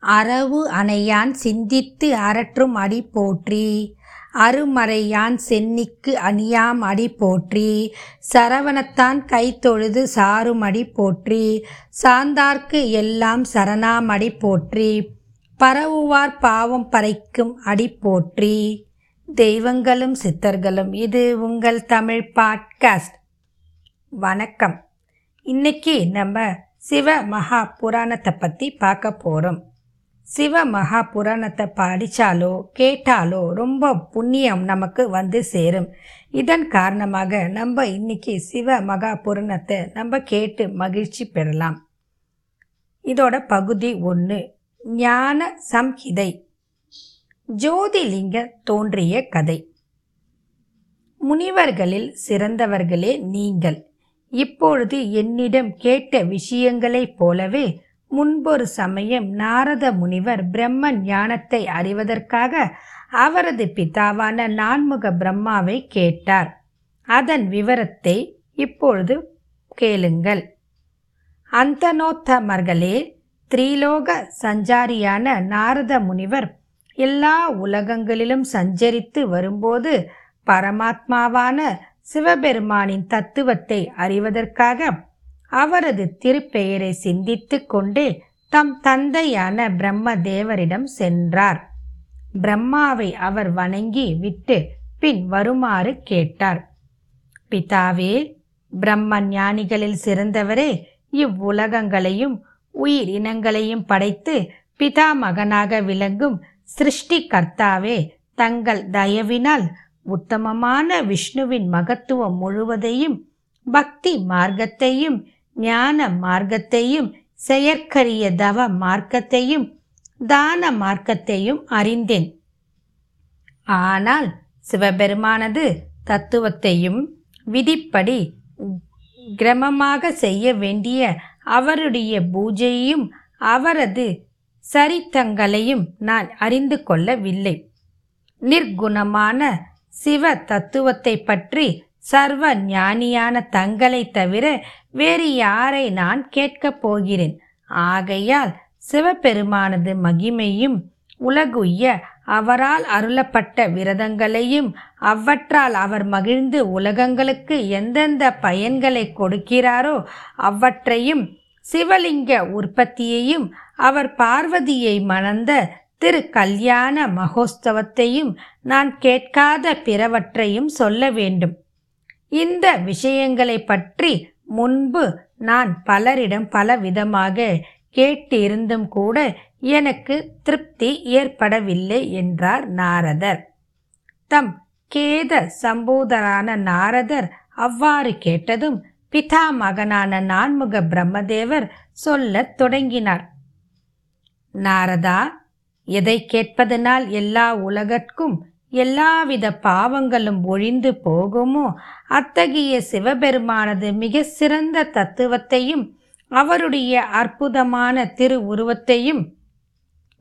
அரவு அணையான் சிந்தித்து அரற்றும் அடி போற்றி அருமறையான் சென்னிக்கு அணியாம் அடி போற்றி சரவணத்தான் கைத்தொழுது அடி போற்றி சார்ந்தார்க்கு எல்லாம் சரணாம் அடி போற்றி பரவுவார் பாவம் பறைக்கும் அடி போற்றி. தெய்வங்களும் சித்தர்களும் இது உங்கள் தமிழ் பாட்காஸ்ட். வணக்கம். இன்னைக்கு நம்ம சிவ மகா புராணத்தை பற்றி பார்க்க போகிறோம் சிவ மகா புராணத்தை படித்தாலோ கேட்டாலோ ரொம்ப புண்ணியம் நமக்கு வந்து சேரும். இதன் காரணமாக நம்ம இன்னைக்கு சிவ மகா புராணத்தை நம்ம கேட்டு மகிழ்ச்சி பெறலாம். இதோட பகுதி ஒன்று ஞான சம்ஹிதை. ஜோதிலிங்க தோன்றிய கதை. முனிவர்களில் சிறந்தவர்களே நீங்கள். இப்பொழுது என்னிடம் கேட்ட விஷயங்களைப் போலவே முன்பொரு சமயம் நாரத முனிவர் பிரம்ம ஞானத்தை அறிவதற்காக அவரது பிதாவான நான்முக பிரம்மாவை கேட்டார். அதன் விவரத்தை இப்பொழுது கேளுங்கள். அந்தனோத்தமர்களே திரீலோக சஞ்சாரியான நாரத முனிவர் எல்லா உலகங்களிலும் சஞ்சரித்து வரும்போது பரமாத்மாவான சிவபெருமானின் தத்துவத்தை அறிவதற்காக அவரது திருப்பெயரை சிந்தித்து கொண்டு தம் தந்தையான பிரம்ம தேவரிடம் சென்றார். பிரம்மாவை அவர் வணங்கி விட்டு பின் வருமாறு கேட்டார். பிதாவே பிரம்ம ஞானிகளில் சிறந்தவரே இவ்வுலகங்களையும் உயிர் இனங்களையும் படைத்து பிதா மகனாக விளங்கும் சிருஷ்டி கர்த்தாவே தங்கள் தயவினால் உத்தமமான விஷ்ணுவின் மகத்துவம் முழுவதையும் பக்தி மார்க்கத்தையும் ஞான மார்க்கத்தையும் செயற்கரிய தவ மார்க்கத்தையும் தான மார்க்கத்தையும் அறிந்தேன். ஆனால் சிவபெருமானது தத்துவத்தையும் விதிப்படி கிரமமாக செய்ய வேண்டிய அவருடைய பூஜையையும் அவரது சரித்தங்களையும் நான் அறிந்து கொள்ளவில்லை. நிர்குணமான சிவ தத்துவத்தை பற்றி சர்வ ஞானியான தங்களை தவிர வேறு யாரை நான் கேட்கப் போகிறேன்? ஆகையால் சிவபெருமானது மகிமையும் உலகுய்ய அவரால் அருளப்பட்ட விரதங்களையும் அவற்றால் அவர் மகிழ்ந்து உலகங்களுக்கு எந்தெந்த பயன்களை கொடுக்கிறாரோ அவற்றையும் சிவலிங்க உற்பத்தியையும் அவர் பார்வதியை மணந்த திரு கல்யாண மகோத்சவத்தையும் நான் கேட்காத பிறவற்றையும் சொல்ல வேண்டும். இந்த விஷயங்களை பற்றி முன்பு நான் பலரிடம் பலவிதமாக கேட்டிருந்தும் கூட எனக்கு திருப்தி ஏற்படவில்லை என்றார் நாரதர். தம் கேத சம்பூதரான நாரதர் அவ்வாறு கேட்டதும் பிதா மகனான நான்முக பிரம்மதேவர் சொல்லத் தொடங்கினார். நாரதா எதை கேட்பதனால் எல்லா உலகற்கும் எல்லாவித பாவங்களும் ஒழிந்து போகுமோ? அத்தகைய சிவபெருமானது மிக சிறந்த தத்துவத்தையும் அவருடைய அற்புதமான திரு உருவத்தையும்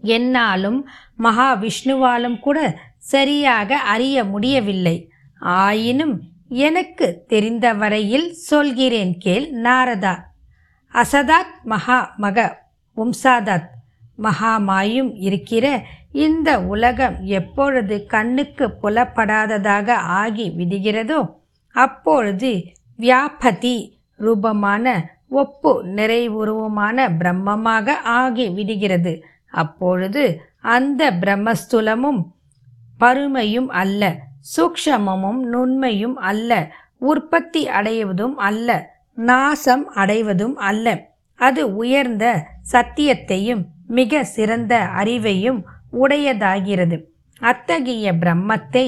என்னாலும் மகாவிஷ்ணுவாலும் கூட சரியாக அறிய முடியவில்லை. ஆயினும் எனக்கு தெரிந்த வரையில் சொல்கிறேன் கேள் நாரதா. அசதாத் மகா மக வம்சாதாத். மகாமாயும் இருக்கிற இந்த உலகம் எப்பொழுது கண்ணுக்கு புலப்படாததாக ஆகி விடுகிறதோ அப்பொழுது வியாபதி ரூபமான ஒப்பு நிறைவுருவமான பிரம்மமாக ஆகி விடுகிறது. அப்பொழுது அந்த பிரம்மஸ்துலமும் பருமையும் அல்ல சூக்ஷமமும் நுண்மையும் அல்ல உற்பத்தி அடைவதும் அல்ல நாசம் அடைவதும் அல்ல. அது உயர்ந்த சத்தியத்தையும் மிக சிறந்த அறிவையும் உடையதாகிறது. அத்தகைய பிரம்மத்தை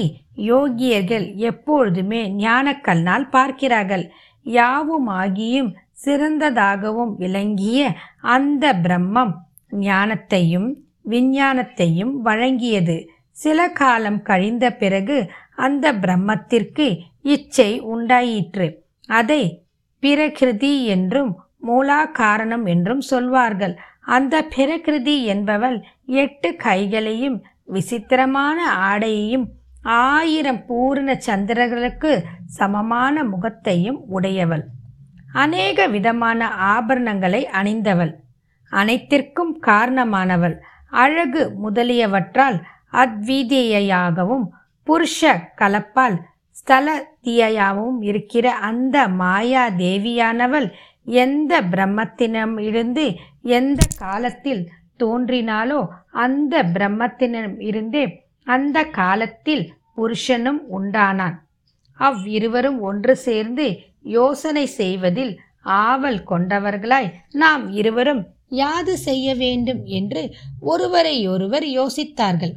யோகியர்கள் எப்பொழுதுமே ஞானக்கல்லால் பார்க்கிறார்கள். யாவும் ஆகியும் சிறந்ததாகவும் விளங்கிய அந்த பிரம்மம் ஞானத்தையும் விஞ்ஞானத்தையும் வழங்கியது. சில காலம் கழிந்த பிறகு அந்த பிரம்மத்திற்கு இச்சை உண்டாயிற்று. அதை பிரகிருதி என்றும் மூலாகாரணம் என்றும் சொல்வார்கள். அந்த பிரகிருதி என்பவள் எட்டு கைகளையும் விசித்திரமான ஆடையையும் ஆயிரம் பூரண சந்திரர்களுக்கு சமமான முகத்தையும் உடையவள். அநேக விதமான ஆபரணங்களை அணிந்தவள். அனைத்திற்கும் காரணமானவள். அழகு முதலியவற்றால் அத்வீதியாகவும் புருஷ கலப்பால் ஸ்தலதியாகவும் இருக்கிற அந்த மாயா தேவியானவள் எந்த பிரம்மத்தினம் இருந்து எந்த காலத்தில் தோன்றினாலோ அந்த பிரம்மத்தினம் இருந்தே அந்த காலத்தில் புருஷனும் உண்டானான். அவ்விருவரும் ஒன்று சேர்ந்து யோசனை செய்வதில் ஆவல் கொண்டவர்களாய் நாம் இருவரும் யாது செய்ய வேண்டும் என்று ஒருவரையொருவர் யோசித்தார்கள்.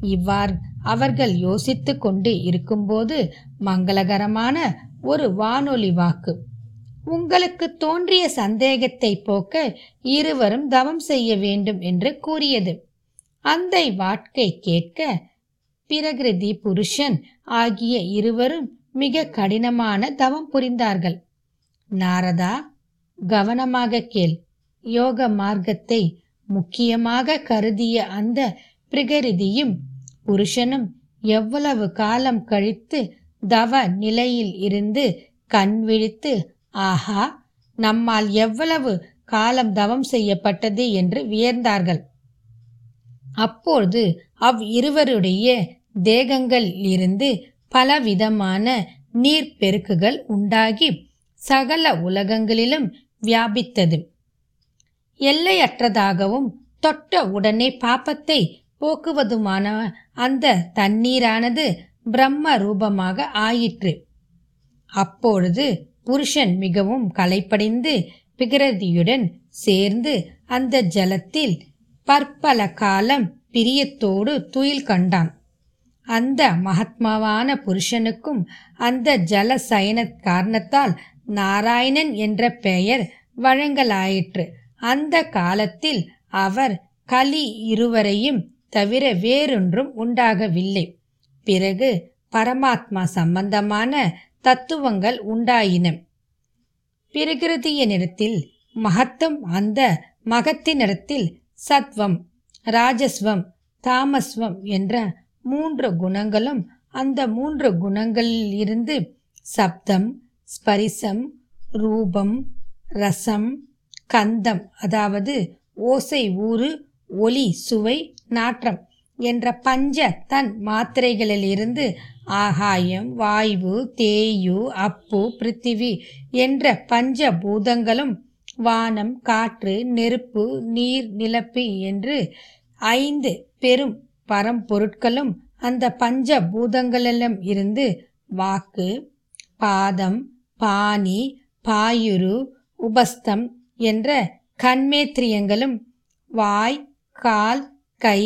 இவ்வாறு அவர்கள் யோசித்து கொண்டு இருக்கும்போது மங்களகரமான ஒரு வானொலி வாக்கு. உங்களுக்கு தோன்றிய சந்தேகத்தை போக்க இருவரும் தவம் செய்ய வேண்டும் என்று கூறியது. அந்த வாட்கை கேட்க பிரகிருதி புருஷன் ஆகிய இருவரும் மிக கடினமான தவம் புரிந்தார்கள். நாரதா கவனமாக கேள். யோக மார்க்கத்தை முக்கியமாக கருதிய அந்த பிரகிருதியும் புருஷனும் எவ்வளவு காலம் கழித்து தவ நிலையில் இருந்து கண் விழித்து ஆஹா நம்மால் எவ்வளவு காலம் தவம் செய்யப்பட்டது என்று வியர்ந்தார்கள். அப்பொழுது அவ் இருவருடைய தேகங்கள் இருந்து பலவிதமான நீர்ப்பெருக்குகள் உண்டாகி சகல உலகங்களிலும் வியாபித்தது. எல்லையற்றதாகவும் தொட்ட உடனே பாப்பத்தை போக்குவதுமான அந்த தண்ணீரானது பிரம்ம ரூபமாக ஆயிற்று. அப்பொழுது புருஷன் மிகவும் களைப்படைந்து பிகரதியுடன் சேர்ந்து அந்த ஜலத்தில் பற்பல காலம் பிரியத்தோடு துயில் கண்டான். அந்த மகாத்மாவான புருஷனுக்கும் அந்த ஜல சயன காரணத்தால் நாராயணன் என்ற பெயர் வழங்கலாயிற்று. அந்த காலத்தில் அவர் கலி இருவரையும் தவிர வேறொன்றும் உண்டாகவில்லை. பிறகு பரமாத்மா சம்பந்தமான தத்துவங்கள் உண்டாயின. பிரகிருதியினிடத்தில் மகத்தம் அந்த மகத்தினிடத்தில் சத்வம் ராஜஸ்வம் தாமஸ்வம் என்ற மூன்று குணங்களும் அந்த மூன்று குணங்களில் இருந்து சப்தம் ஸ்பரிசம் ரூபம் ரசம் கந்தம் அதாவது ஓசை ஊறு ஒலி சுவை நாற்றம் என்ற பஞ்ச தன் மாத்திரைகளிலிருந்து ஆகாயம் வாயு தேயு அப்பு பிருத்திவி என்ற பஞ்ச பூதங்களும் வானம் காற்று நெருப்பு நீர் நிலப்பு என்று ஐந்து பெரும் பரம்பொருட்களும் அந்த பஞ்ச பூதங்களிலும் இருந்து வாக்கு பாதம் பாணி பாயுரு உபஸ்தம் என்ற கண்மேத்திரியங்களும் வாய் கால் கை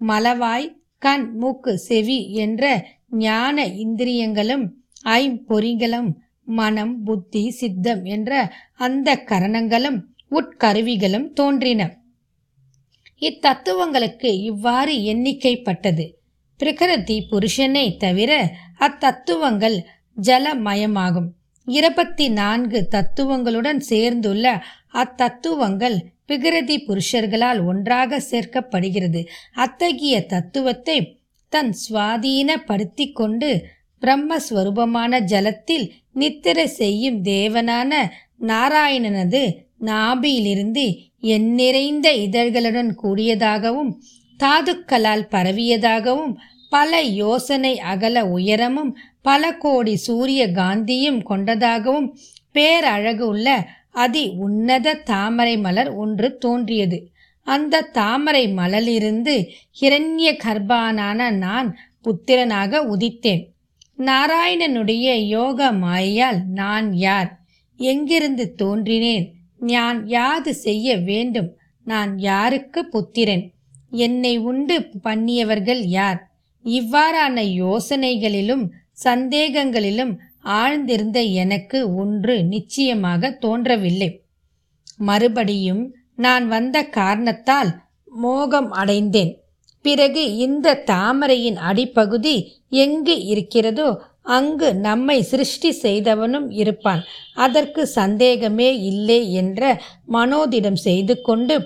மலவாய் கண் மூக்கு செவி என்ற ஞான இந்திரியங்களும் ஐம்பொறிகளும் மனம் புத்தி சித்தம் என்ற அந்த கரணங்களும் உட்கருவிகளும் தோன்றின. இத்தத்துவங்களுக்கு இவ்வாறு எண்ணிக்கைப்பட்டது. பிரகிருதி புருஷனை தவிர அத்தத்துவங்கள் ஜலமயமாகும். இருபத்தி நான்கு தத்துவங்களுடன் சேர்ந்துள்ள அத்தத்துவங்கள் பிரகிருதி புருஷர்களால் ஒன்றாக சேர்க்கப்படுகிறது. அத்தகைய தத்துவத்தை தன் சுவாதீனப்படுத்தி கொண்டு பிரம்மஸ்வரூபமான ஜலத்தில் நித்திரை செய்யும் தேவனான நாராயணனது நாபியிலிருந்து எண்ணிறைந்த இதழ்களுடன் கூடியதாகவும் தாதுக்களால் பரவியதாகவும் பல யோசனை அகல உயரமும் பல கோடி சூரிய காந்தியும் கொண்டதாகவும் பேரழகு உள்ள அதி உன்னத தாமரை மலர் ஒன்று தோன்றியது. அந்த தாமரை மலலிருந்து ஹிரண்ய கர்ப்பானான நான் புத்திரனாக உதித்தேன். நாராயணனுடைய யோக மாயால் நான் யார்? எங்கிருந்து தோன்றினேன்? நான் யாது செய்ய வேண்டும்? நான் யாருக்கு புத்திரன்? என்னை உண்டு பண்ணியவர்கள் யார்? இவ்வாறான யோசனைகளிலும் சந்தேகங்களிலும் ஆழ்ந்திருந்த எனக்கு ஒன்று நிச்சயமாக தோன்றவில்லை. மறுபடியும் நான் வந்த காரணத்தால் மோகம் அடைந்தேன். பிறகு இந்த தாமரையின் அடிப்பகுதி எங்கு இருக்கிறதோ அங்கு நம்மை சிருஷ்டி செய்தவனும் இருப்பான். அதற்கு சந்தேகமே இல்லை என்ற மனோதிடம் செய்து கொண்டு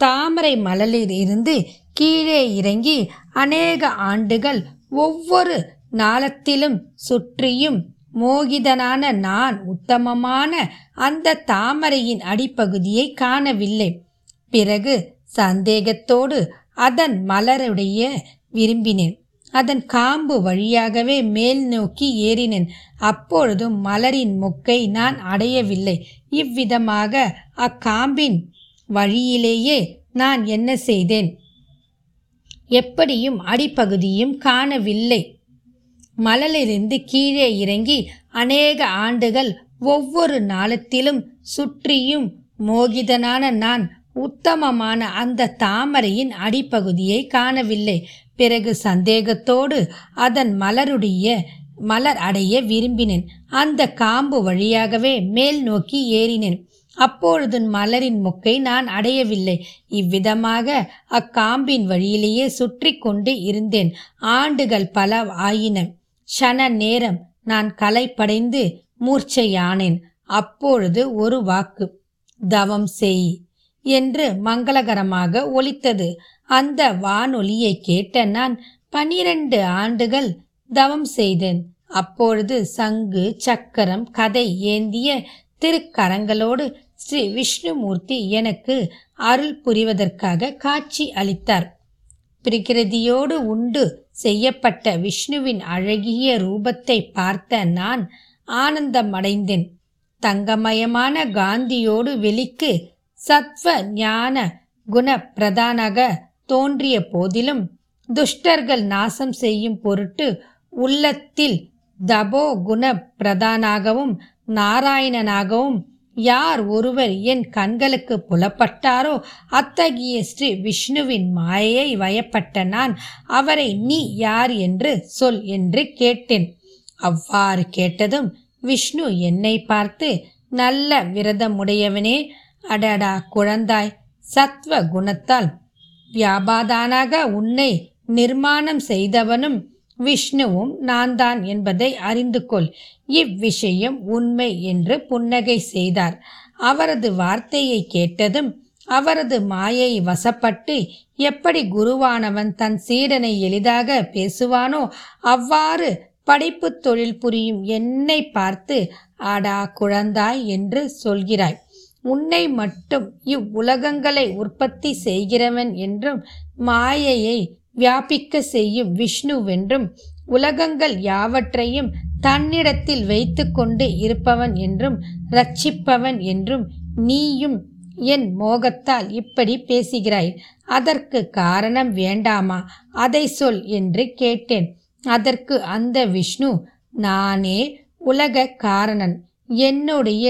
தாமரை மலலில் இருந்து கீழே இறங்கி அநேக ஆண்டுகள் ஒவ்வொரு நாளத்திலும் சுற்றியும் மோகிதனான நான் உத்தமமான அந்த தாமரையின் அடிப்பகுதியை காணவில்லை. பிறகு சந்தேகத்தோடு அதன் மலருடைய விரும்பினேன். அதன் காம்பு வழியாகவே மேல் நோக்கி ஏறினேன். அப்பொழுதும் மலரின் மொக்கை நான் அடையவில்லை. இவ்விதமாக அக்காம்பின் வழியிலேயே நான் என்ன செய்தேன்? எப்படியும் அடிப்பகுதியும் காணவில்லை. மலலிருந்து கீழே இறங்கி அநேக ஆண்டுகள் ஒவ்வொரு நாளத்திலும் சுற்றியும் மோகிதனான நான் உத்தமமான அந்த தாமரையின் அடிப்பகுதியை காணவில்லை. பிறகு சந்தேகத்தோடு அதன் மலருடைய மலர் அடைய விரும்பினேன். அந்த காம்பு வழியாகவே மேல் நோக்கி ஏறினேன். அப்பொழுது மலரின் முக்கை நான் அடையவில்லை. இவ்விதமாக அக்காம்பின் வழியிலேயே சுற்றி கொண்டு இருந்தேன். ஆண்டுகள் பல ஆயின. ஷன நேரம் நான் கலைப்படைந்து மூர்ச்சையானேன். அப்பொழுது ஒரு வாக்கு தவம் செய் என்று மங்களகரமாக ஒலித்தது. அந்த வானொலியை கேட்ட நான் பனிரெண்டு ஆண்டுகள் தவம் செய்தேன். அப்பொழுது சங்கு சக்கரம் கதை ஏந்திய திருக்கரங்களோடு ஸ்ரீ விஷ்ணுமூர்த்தி எனக்கு அருள் புரிவதற்காக காட்சி அளித்தார். பிரகிருதியோடு உண்டு செய்யப்பட்ட விஷ்ணுவின் அழகிய ரூபத்தை பார்த்த நான் ஆனந்தமடைந்தேன். தங்கமயமான காந்தியோடு வெளிக்கு சத்வ ஞான குண பிரதானாக தோன்றிய போதிலும் துஷ்டர்கள் நாசம் செய்யும் பொருட்டு உள்ளத்தில் தபோ குண பிரதானாகவும் நாராயணனாகவும் யார் ஒருவர் என் கண்களுக்கு புலப்பட்டாரோ அத்தகைய ஸ்ரீ விஷ்ணுவின் மாயை வயப்பட்ட நான் அவரை நீ யார் என்று சொல் என்று கேட்டேன். அவ்வாறு கேட்டதும் விஷ்ணு என்னை பார்த்து நல்ல விரதமுடையவனே அடடா குழந்தாய் சத்வ குணத்தால் வியாபாதானாக உன்னை நிர்மாணம் செய்தவனும் விஷ்ணுவும் நான் தான் என்பதை அறிந்து கொள் இவ்விஷயம் உண்மை என்று புன்னகை செய்தார். அவரது வார்த்தையை கேட்டதும் அவரது மாயை வசப்பட்டு எப்படி குருவானவன் தன் சீடனை எளிதாக பேசுவானோ அவ்வாறு படைப்பு தொழில் புரியும் என்னை பார்த்து ஆடா குழந்தாய் என்று சொல்கிறாய். உன்னை மட்டும் இவ்வுலகங்களை உற்பத்தி செய்கிறவன் என்றும் மாயையை வியாபிக்க செய்யும் விஷ்ணுவென்றும் உலகங்கள் யாவற்றையும் தன்னிடத்தில் வைத்து கொண்டு இருப்பவன் என்றும் ரட்சிப்பவன் என்றும் நீயும் என் மோகத்தால் இப்படி பேசுகிறாய். அதற்கு காரணம் வேண்டாமா? அதை சொல் என்று கேட்டேன். அதற்கு அந்த விஷ்ணு நானே உலக காரணன். என்னுடைய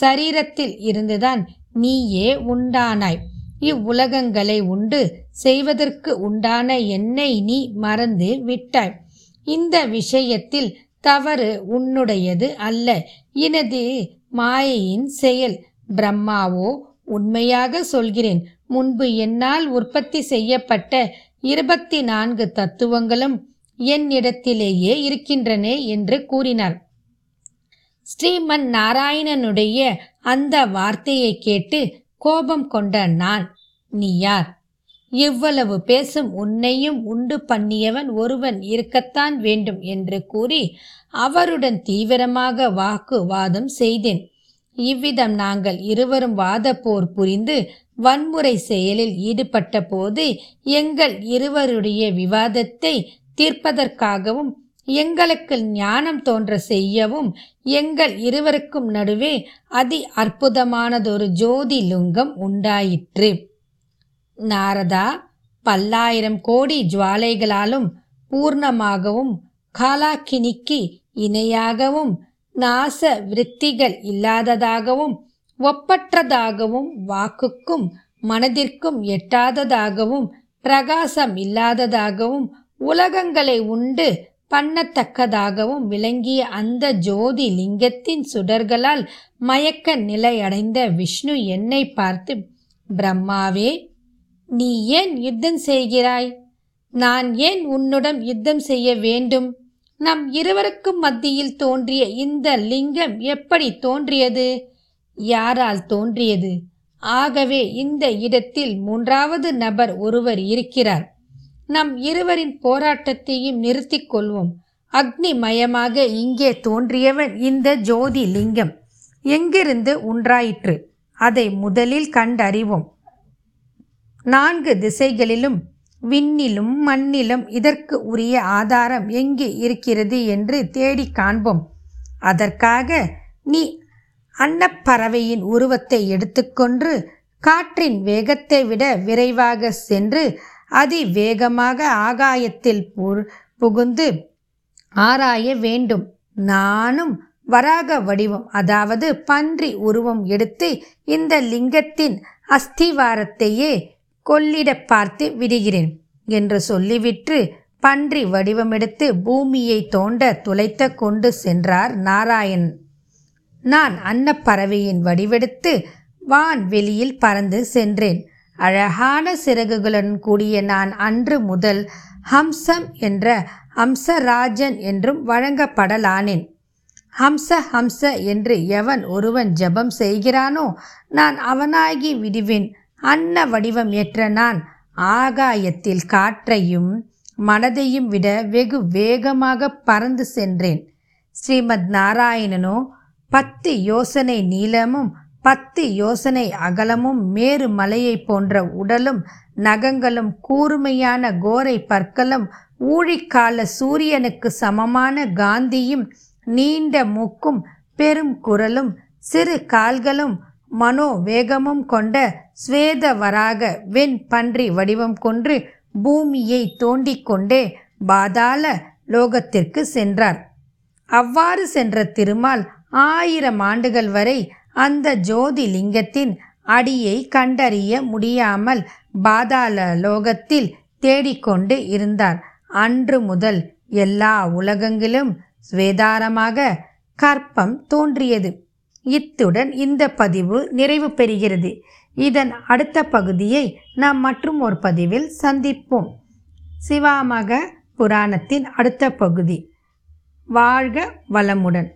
சரீரத்தில் இருந்துதான் நீயே உண்டானாய். இவ்வுலகங்களை உண்டு செய்வதற்கு உண்டான என்னை நீ மறந்து விட்டாய். இந்த விஷயத்தில் தவறு உன்னுடையது அல்ல. எனது மாயையின் செயல். பிரம்மாவோ உண்மையாக சொல்கிறேன். முன்பு என்னால் உற்பத்தி செய்யப்பட்ட இருபத்தி நான்கு தத்துவங்களும் என்னிடத்திலேயே இருக்கின்றன என்று கூறினார். ஸ்ரீமன் நாராயணனுடைய அந்த வார்த்தையை கேட்டு கோபம் கொண்ட நான் நீ யார்? இவ்வளவு பேசும் உன்னையும் உண்டு பண்ணியவன் ஒருவன் இருக்கத்தான் வேண்டும் என்று கூறி அவருடன் தீவிரமாக வாக்குவாதம் செய்தேன். இவ்விதம் நாங்கள் இருவரும் வாத போர் புரிந்து வன்முறை செயலில் ஈடுபட்ட போது எங்கள் இருவருடைய விவாதத்தை தீர்ப்பதற்காகவும் எங்களுக்கு ஞானம் தோன்ற செய்யவும் எங்கள் இருவருக்கும் நடுவே அதி அற்புதமானதொரு ஜோதி லுங்கம் உண்டாயிற்று. நாரதா பல்லாயிரம் கோடி ஜுவாலைகளாலும் பூர்ணமாகவும் காலாக்கினிக்கு இணையாகவும் நாச விருத்திகள் இல்லாததாகவும் ஒப்பற்றதாகவும் வாக்குக்கும் மனதிற்கும் எட்டாததாகவும் பிரகாசம் இல்லாததாகவும் உலகங்களை உண்டு பண்ணத்தக்கதாகவும் விளங்கிய அந்த ஜோதி லிங்கத்தின் சுடர்களால் மயக்க நிலையடைந்த விஷ்ணு என்னை பார்த்து பிரம்மாவே நீ ஏன் யுத்தம் செய்கிறாய்? நான் ஏன் உன்னுடன் யுத்தம் செய்ய வேண்டும்? நம் இருவருக்கும் மத்தியில் தோன்றிய இந்த லிங்கம் எப்படி தோன்றியது? யாரால் தோன்றியது? ஆகவே இந்த இடத்தில் மூன்றாவது நபர் ஒருவர் இருக்கிறார். நம் இருவரின் போராட்டத்தையும் நிறுத்திக் கொள்வோம். அக்னிமயமாக இங்கே தோன்றியவன் இந்த ஜோதி லிங்கம் எங்கிருந்து உண்டாயிற்று அதை முதலில் கண்டறிவோம். நான்கு திசைகளிலும் விண்ணிலும் மண்ணிலும் இதற்கு உரிய ஆதாரம் எங்கே இருக்கிறது என்று தேடி காண்போம். அதற்காக நீ அன்னப்பறவையின் உருவத்தை எடுத்துக்கொண்டு காற்றின் வேகத்தை விட விரைவாக சென்று அதிவேகமாக ஆகாயத்தில் புகுந்து ஆராய வேண்டும். நானும் வராக வடிவம் அதாவது பன்றி உருவம் எடுத்து இந்த லிங்கத்தின் அஸ்திவாரத்தையே கொள்ளிட பார்த்து விடுகிறேன் என்று சொல்லிவிட்டு பன்றி வடிவமெடுத்து பூமியை தோண்ட துளைத்த கொண்டு சென்றார் நாராயண். நான் அன்னப்பறவையின் வடிவெடுத்து வான் வெளியில் பறந்து சென்றேன். அழகான சிறகுகளுடன் கூடிய நான் அன்று முதல் ஹம்சம் என்ற ஹம்சராஜன் என்றும் வழங்கப்படலானேன். ஹம்ச ஹம்ச என்று எவன் ஒருவன் ஜபம் செய்கிறானோ நான் அவனாகி விடுவேன். அன்ன வடிவம் ஏற்ற நான் ஆகாயத்தில் காற்றையும் மனதையும் விட வெகு வேகமாக பறந்து சென்றேன். ஸ்ரீமத் நாராயணனோ பத்து யோசனை நீளமும் பத்து யோசனை அகலமும் மேரு மலையை போன்ற உடலும் நகங்களும் கூர்மையான கோரை பற்களும் ஊழிக்கால சூரியனுக்கு சமமான காந்தியும் நீண்ட மூக்கும் பெரும் குரலும் சிறு கால்களும் மனோ வேகமும் கொண்ட ஸ்வேதவராக வெண் பன்றி வடிவம் கொன்று பூமியை தோண்டிக் கொண்டே பாதாள லோகத்திற்கு சென்றார். அவ்வாறு சென்ற திருமால் ஆயிரம் ஆண்டுகள் வரை அந்த ஜோதி லிங்கத்தின் அடியை கண்டறிய முடியாமல் பாதாள லோகத்தில் தேடிக்கொண்டு இருந்தார். அன்று முதல் எல்லா உலகங்களும் ஸ்வேதாரமாக கற்பம் தோன்றியது. இத்துடன் இந்த பதிவு நிறைவு பெறுகிறது. இதன் அடுத்த பகுதியை நாம் மற்றும் ஒரு பதிவில் சந்திப்போம். சிவாமக புராணத்தின் அடுத்த பகுதி. வாழ்க வளமுடன்.